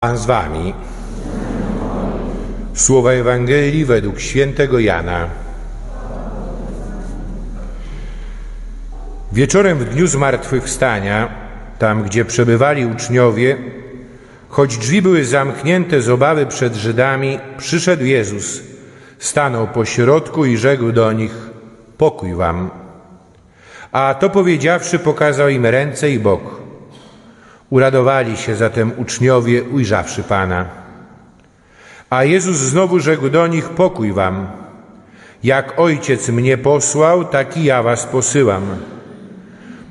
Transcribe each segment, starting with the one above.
Pan z wami. Słowa Ewangelii według świętego Jana. Wieczorem w dniu zmartwychwstania, tam gdzie przebywali uczniowie, choć drzwi były zamknięte z obawy przed Żydami, przyszedł Jezus, stanął po środku i rzekł do nich: Pokój wam. A to powiedziawszy, pokazał im ręce i bok. Uradowali się zatem uczniowie, ujrzawszy Pana. A Jezus znowu rzekł do nich: Pokój wam. Jak ojciec mnie posłał, tak i ja was posyłam.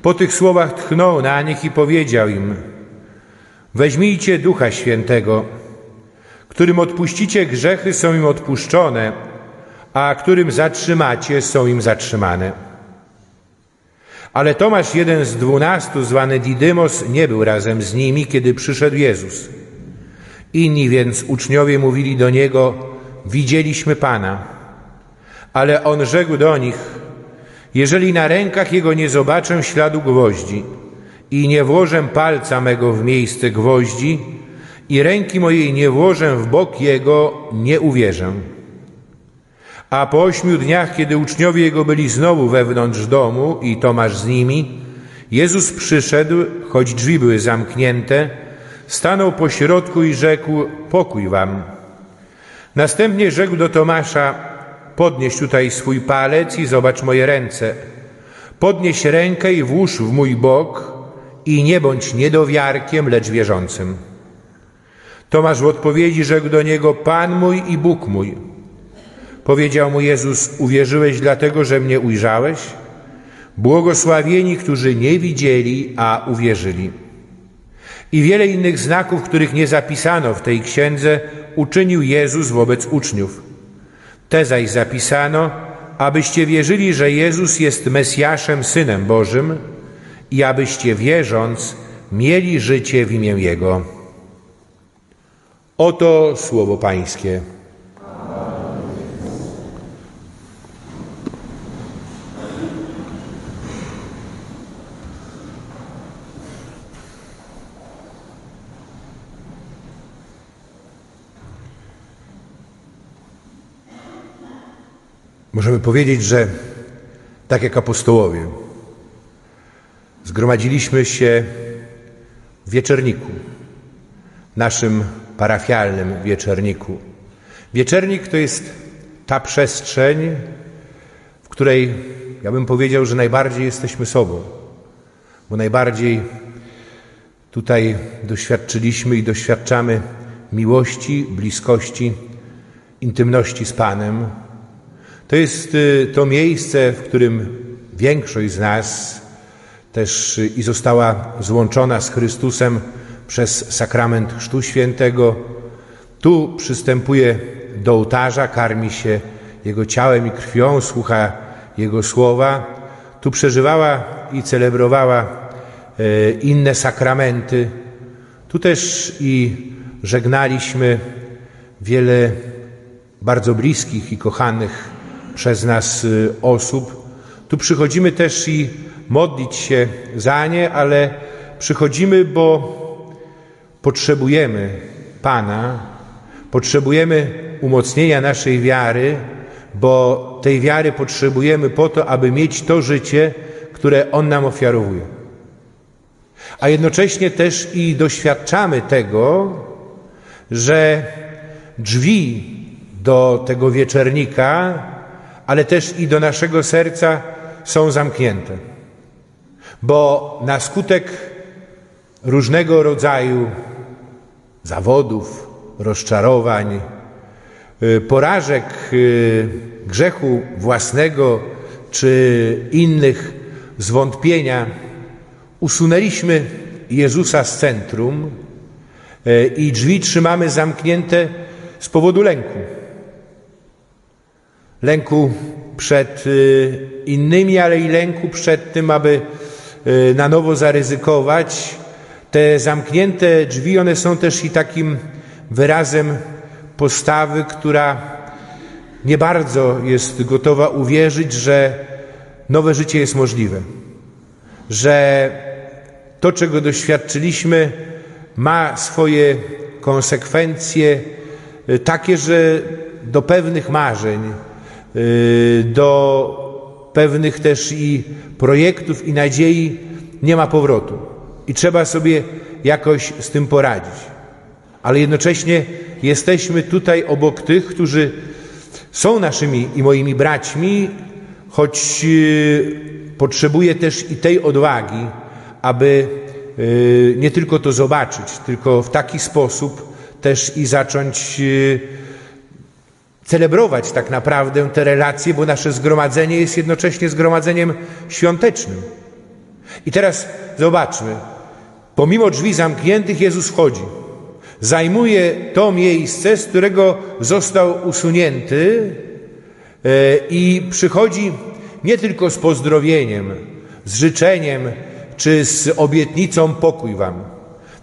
Po tych słowach tchnął na nich i powiedział im: Weźmijcie ducha świętego, którym odpuścicie grzechy, są im odpuszczone, a którym zatrzymacie, są im zatrzymane. Ale Tomasz, jeden z dwunastu, zwany Didymos, nie był razem z nimi, kiedy przyszedł Jezus. Inni więc uczniowie mówili do niego: Widzieliśmy Pana. Ale on rzekł do nich: Jeżeli na rękach jego nie zobaczę śladu gwoździ i nie włożę palca mego w miejsce gwoździ i ręki mojej nie włożę w bok jego, nie uwierzę. A po ośmiu dniach, kiedy uczniowie Jego byli znowu wewnątrz domu i Tomasz z nimi, Jezus przyszedł, choć drzwi były zamknięte, stanął po środku i rzekł: Pokój wam. Następnie rzekł do Tomasza: Podnieś tutaj swój palec i zobacz moje ręce. Podnieś rękę i włóż w mój bok i nie bądź niedowiarkiem, lecz wierzącym. Tomasz w odpowiedzi rzekł do niego: Pan mój i Bóg mój. Powiedział mu Jezus: Uwierzyłeś dlatego, że mnie ujrzałeś? Błogosławieni, którzy nie widzieli, a uwierzyli. I wiele innych znaków, których nie zapisano w tej księdze, uczynił Jezus wobec uczniów. Te zaś zapisano, abyście wierzyli, że Jezus jest Mesjaszem, Synem Bożym i abyście wierząc mieli życie w imię Jego. Oto słowo Pańskie. Możemy powiedzieć, że tak jak apostołowie, zgromadziliśmy się w wieczerniku, naszym parafialnym wieczerniku. Wieczernik to jest ta przestrzeń, w której ja bym powiedział, że najbardziej jesteśmy sobą, bo najbardziej tutaj doświadczyliśmy i doświadczamy miłości, bliskości, intymności z Panem, to jest y, to miejsce, w którym większość z nas też i została złączona z Chrystusem przez sakrament Chrztu Świętego. Tu przystępuje do ołtarza, karmi się Jego ciałem i krwią, słucha Jego słowa. Tu przeżywała i celebrowała e, inne sakramenty. Tu też i żegnaliśmy wiele bardzo bliskich i kochanych przez nas y, osób. Tu przychodzimy też i modlić się za nie, ale przychodzimy, bo potrzebujemy Pana, potrzebujemy umocnienia naszej wiary, bo tej wiary potrzebujemy po to, aby mieć to życie, które On nam ofiarowuje. A jednocześnie też i doświadczamy tego, że drzwi do tego wieczernika ale też i do naszego serca są zamknięte. Bo na skutek różnego rodzaju zawodów, rozczarowań, y, porażek y, grzechu własnego czy innych zwątpienia, usunęliśmy Jezusa z centrum y, i drzwi trzymamy zamknięte z powodu lęku lęku przed y, innymi, ale i lęku przed tym, aby y, na nowo zaryzykować. Te zamknięte drzwi, one są też i takim wyrazem postawy, która nie bardzo jest gotowa uwierzyć, że nowe życie jest możliwe, że to, czego doświadczyliśmy, ma swoje konsekwencje y, takie, że do pewnych marzeń, do pewnych też i projektów i nadziei nie ma powrotu. I trzeba sobie jakoś z tym poradzić. Ale jednocześnie jesteśmy tutaj obok tych, którzy są naszymi i moimi braćmi, choć y, potrzebuję też i tej odwagi, aby y, nie tylko to zobaczyć, tylko w taki sposób też i zacząć y, celebrować tak naprawdę te relacje, bo nasze zgromadzenie jest jednocześnie zgromadzeniem świątecznym. I teraz zobaczmy, pomimo drzwi zamkniętych Jezus wchodzi. Zajmuje to miejsce, z którego został usunięty e, i przychodzi nie tylko z pozdrowieniem, z życzeniem czy z obietnicą pokój wam.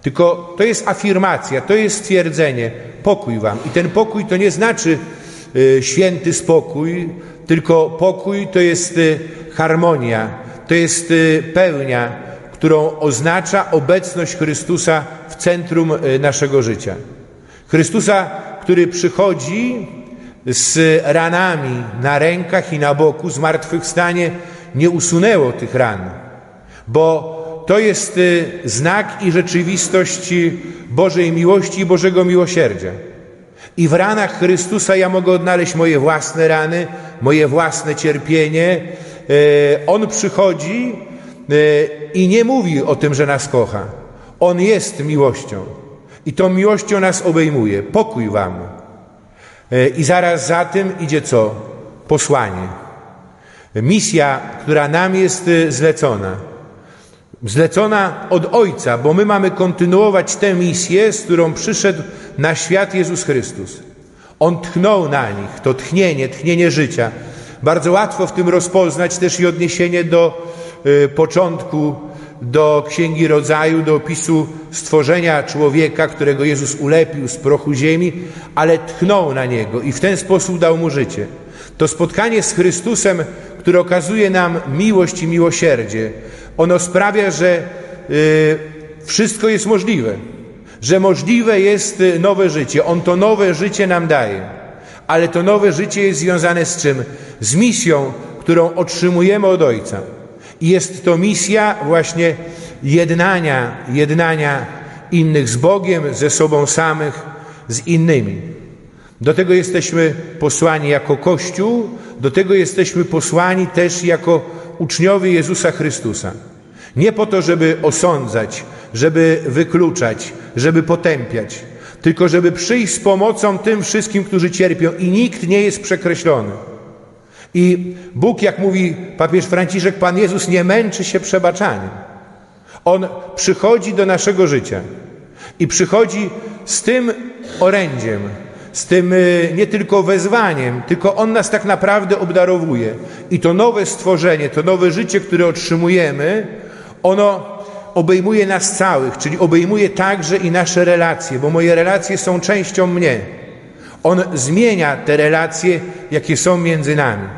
Tylko to jest afirmacja, to jest stwierdzenie pokój wam. I ten pokój to nie znaczy święty spokój, tylko pokój to jest y, harmonia, to jest y, pełnia, którą oznacza obecność Chrystusa w centrum naszego życia. Chrystusa, który przychodzi z ranami na rękach i na boku, zmartwychwstanie nie usunęło tych ran, bo to jest y, znak i rzeczywistość Bożej miłości i Bożego miłosierdzia. I w ranach Chrystusa ja mogę odnaleźć moje własne rany, moje własne cierpienie. Y, On przychodzi y, i nie mówi o tym, że nas kocha. On jest miłością. I tą miłością nas obejmuje. Pokój wam. I zaraz za tym idzie co? Posłanie. Misja, która nam jest zlecona zlecona od Ojca, bo my mamy kontynuować tę misję, z którą przyszedł na świat Jezus Chrystus. On tchnął na nich, to tchnienie, tchnienie życia. Bardzo łatwo w tym rozpoznać też i odniesienie do y, początku, do Księgi Rodzaju, do opisu stworzenia człowieka, którego Jezus ulepił z prochu ziemi, ale tchnął na niego i w ten sposób dał mu życie. To spotkanie z Chrystusem, które okazuje nam miłość i miłosierdzie, ono sprawia, że y, wszystko jest możliwe, że możliwe jest y, nowe życie. On to nowe życie nam daje, ale to nowe życie jest związane z czym? Z misją, którą otrzymujemy od Ojca. I jest to misja właśnie jednania, jednania innych z Bogiem, ze sobą samych, z innymi. Do tego jesteśmy posłani jako Kościół, do tego jesteśmy posłani też jako uczniowie Jezusa Chrystusa. Nie po to, żeby osądzać, żeby wykluczać, żeby potępiać, tylko żeby przyjść z pomocą tym wszystkim, którzy cierpią i nikt nie jest przekreślony. I Bóg, jak mówi papież Franciszek, Pan Jezus nie męczy się przebaczaniem. On przychodzi do naszego życia i przychodzi z tym orędziem, z tym y, nie tylko wezwaniem, tylko On nas tak naprawdę obdarowuje. I to nowe stworzenie, to nowe życie, które otrzymujemy, ono obejmuje nas całych, czyli obejmuje także i nasze relacje, bo moje relacje są częścią mnie. On zmienia te relacje, jakie są między nami.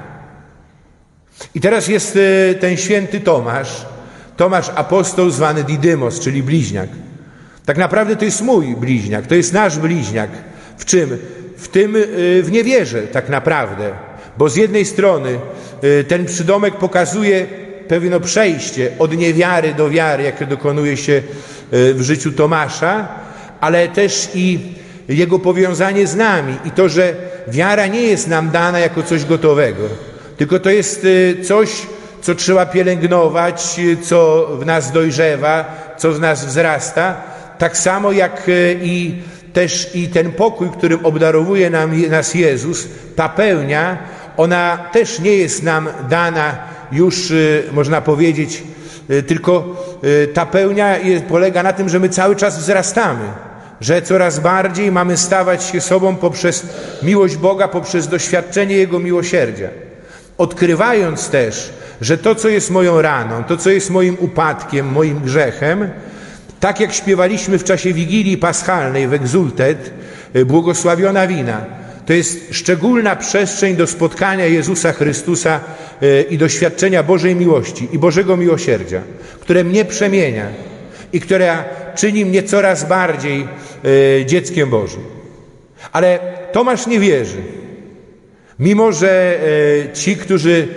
I teraz jest y, ten święty Tomasz, Tomasz apostoł zwany Didymos, czyli bliźniak. Tak naprawdę to jest mój bliźniak, to jest nasz bliźniak. W czym? W tym, y, w niewierze tak naprawdę. Bo z jednej strony y, ten przydomek pokazuje pewne przejście od niewiary do wiary, jakie dokonuje się w życiu Tomasza, ale też i jego powiązanie z nami i to, że wiara nie jest nam dana jako coś gotowego, tylko to jest coś, co trzeba pielęgnować, co w nas dojrzewa, co w nas wzrasta, tak samo jak i też i ten pokój, którym obdarowuje nam, nas Jezus, ta pełnia, ona też nie jest nam dana już, y, można powiedzieć, y, tylko y, ta pełnia polega na tym, że my cały czas wzrastamy, że coraz bardziej mamy stawać się sobą poprzez miłość Boga, poprzez doświadczenie Jego miłosierdzia. Odkrywając też, że to, co jest moją raną, to, co jest moim upadkiem, moim grzechem, tak jak śpiewaliśmy w czasie Wigilii Paschalnej w Egzultet, e, błogosławiona wina, to jest szczególna przestrzeń do spotkania Jezusa Chrystusa e, i doświadczenia Bożej miłości i Bożego miłosierdzia, które mnie przemienia i która czyni mnie coraz bardziej e, dzieckiem Bożym. Ale Tomasz nie wierzy. Mimo, że ci, którzy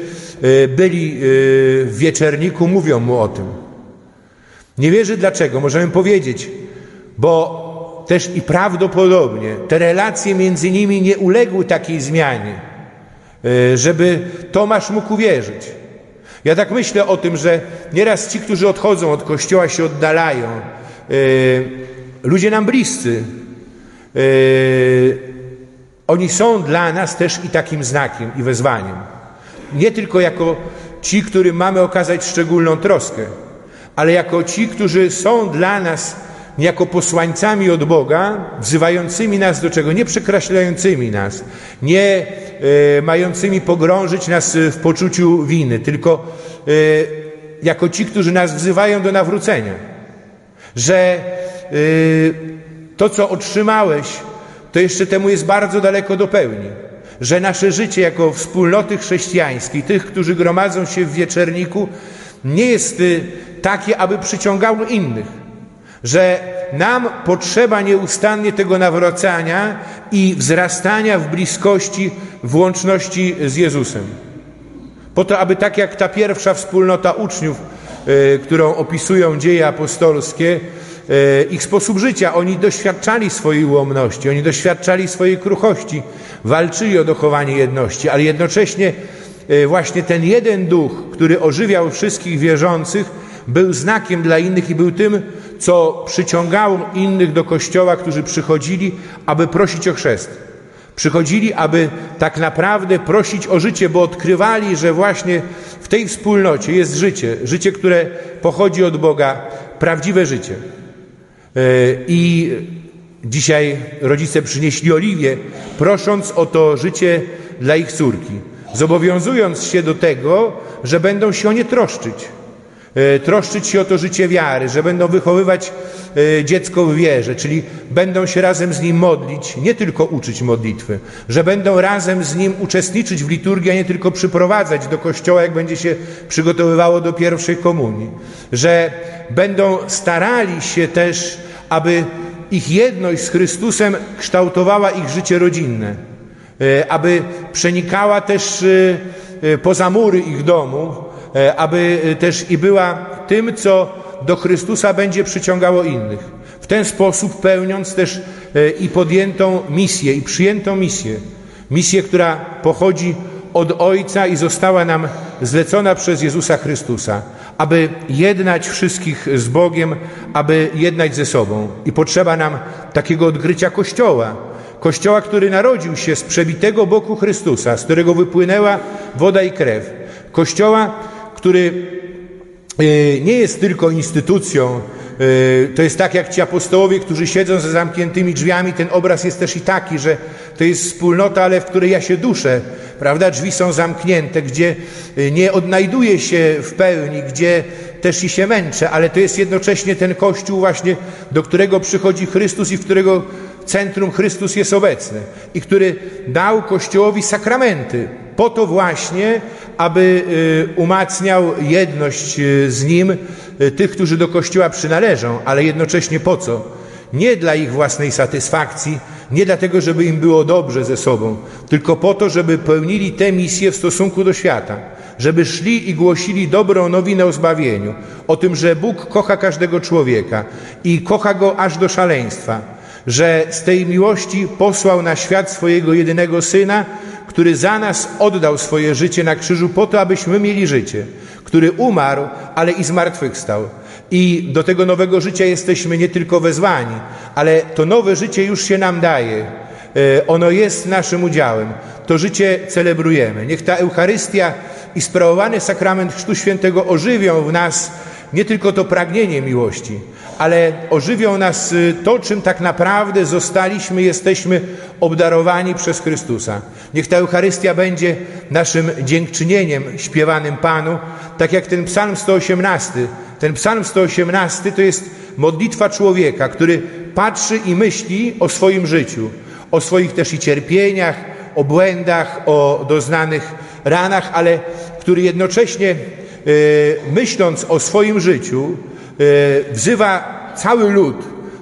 byli w wieczerniku, mówią mu o tym. Nie wierzy dlaczego? Możemy powiedzieć, bo też i prawdopodobnie te relacje między nimi nie uległy takiej zmianie, żeby Tomasz mógł uwierzyć. Ja tak myślę o tym, że nieraz ci, którzy odchodzą od kościoła, się oddalają. Ludzie nam bliscy, oni są dla nas też i takim znakiem i wezwaniem. Nie tylko jako ci, którym mamy okazać szczególną troskę, ale jako ci, którzy są dla nas jako posłańcami od Boga, wzywającymi nas do czego? Nie przekreślającymi nas, nie e, mającymi pogrążyć nas w poczuciu winy, tylko e, jako ci, którzy nas wzywają do nawrócenia. Że e, to, co otrzymałeś, to jeszcze temu jest bardzo daleko do pełni. Że nasze życie jako wspólnoty chrześcijańskiej, tych, którzy gromadzą się w wieczerniku, nie jest y, takie, aby przyciągało innych. Że nam potrzeba nieustannie tego nawracania i wzrastania w bliskości, w łączności z Jezusem. Po to, aby tak jak ta pierwsza wspólnota uczniów, y, którą opisują dzieje apostolskie, E, ich sposób życia. Oni doświadczali swojej ułomności, oni doświadczali swojej kruchości, walczyli o dochowanie jedności, ale jednocześnie właśnie ten jeden duch, który ożywiał wszystkich wierzących, był znakiem dla innych i był tym, co przyciągało innych do kościoła, którzy przychodzili, aby prosić o chrzest. Przychodzili, aby tak naprawdę prosić o życie, bo odkrywali, że właśnie w tej wspólnocie jest życie, życie, które pochodzi od Boga, prawdziwe życie. E, I dzisiaj rodzice przynieśli Oliwię, prosząc o to życie dla ich córki, zobowiązując się do tego, że będą się o nie troszczyć. E, troszczyć się o to życie wiary, że będą wychowywać e, dziecko w wierze, czyli będą się razem z nim modlić, nie tylko uczyć modlitwy, że będą razem z nim uczestniczyć w liturgii, a nie tylko przyprowadzać do kościoła, jak będzie się przygotowywało do pierwszej komunii, że będą starali się też, aby ich jedność z Chrystusem kształtowała ich życie rodzinne, aby przenikała też poza mury ich domu, E, aby e, też i była tym, co do Chrystusa będzie przyciągało innych. W ten sposób pełniąc też e, i podjętą misję, i przyjętą misję. Misję, która pochodzi od Ojca i została nam zlecona przez Jezusa Chrystusa, aby jednać wszystkich z Bogiem, aby jednać ze sobą. I potrzeba nam takiego odgrycia Kościoła, Kościoła, który narodził się z przebitego boku Chrystusa, z którego wypłynęła woda i krew. Kościoła, który e, nie jest tylko instytucją, e, to jest tak jak ci apostołowie, którzy siedzą za zamkniętymi drzwiami, ten obraz jest też i taki, że to jest wspólnota, ale w której ja się duszę, prawda? Drzwi są zamknięte, gdzie e, nie odnajduję się w pełni, gdzie też i się męczę, ale to jest jednocześnie ten Kościół właśnie, do którego przychodzi Chrystus i w którego centrum Chrystus jest obecny i który dał Kościołowi sakramenty po to właśnie, aby y, umacniał jedność y, z Nim y, tych, którzy do Kościoła przynależą, ale jednocześnie po co? Nie dla ich własnej satysfakcji, nie dlatego, żeby im było dobrze ze sobą, tylko po to, żeby pełnili tę misję w stosunku do świata, żeby szli i głosili dobrą nowinę o zbawieniu, o tym, że Bóg kocha każdego człowieka i kocha go aż do szaleństwa, że z tej miłości posłał na świat swojego jedynego Syna, który za nas oddał swoje życie na krzyżu po to, abyśmy mieli życie, który umarł, ale i zmartwychwstał. I do tego nowego życia jesteśmy nie tylko wezwani, ale to nowe życie już się nam daje. E, ono jest naszym udziałem. To życie celebrujemy. Niech ta Eucharystia i sprawowany sakrament Chrztu Świętego ożywią w nas nie tylko to pragnienie miłości, ale ożywią nas y, to, czym tak naprawdę zostaliśmy, jesteśmy obdarowani przez Chrystusa. Niech ta Eucharystia będzie naszym dziękczynieniem śpiewanym Panu, tak jak ten psalm 118. Ten psalm 118 to jest modlitwa człowieka, który patrzy i myśli o swoim życiu, o swoich też i cierpieniach, o błędach, o doznanych ranach, ale który jednocześnie myśląc o swoim życiu, y, wzywa cały lud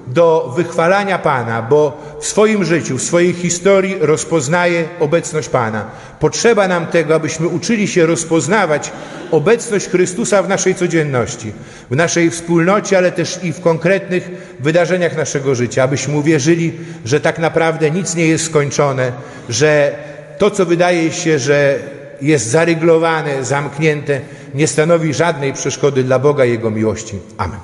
do wychwalania Pana, bo w swoim życiu, w swojej historii rozpoznaje obecność Pana. Potrzeba nam tego, abyśmy uczyli się rozpoznawać obecność Chrystusa w naszej codzienności, w naszej wspólnocie, ale też i w konkretnych wydarzeniach naszego życia, abyśmy uwierzyli, że tak naprawdę nic nie jest skończone, że to, co wydaje się, że jest zaryglowane, zamknięte, nie stanowi żadnej przeszkody dla Boga i Jego miłości. Amen.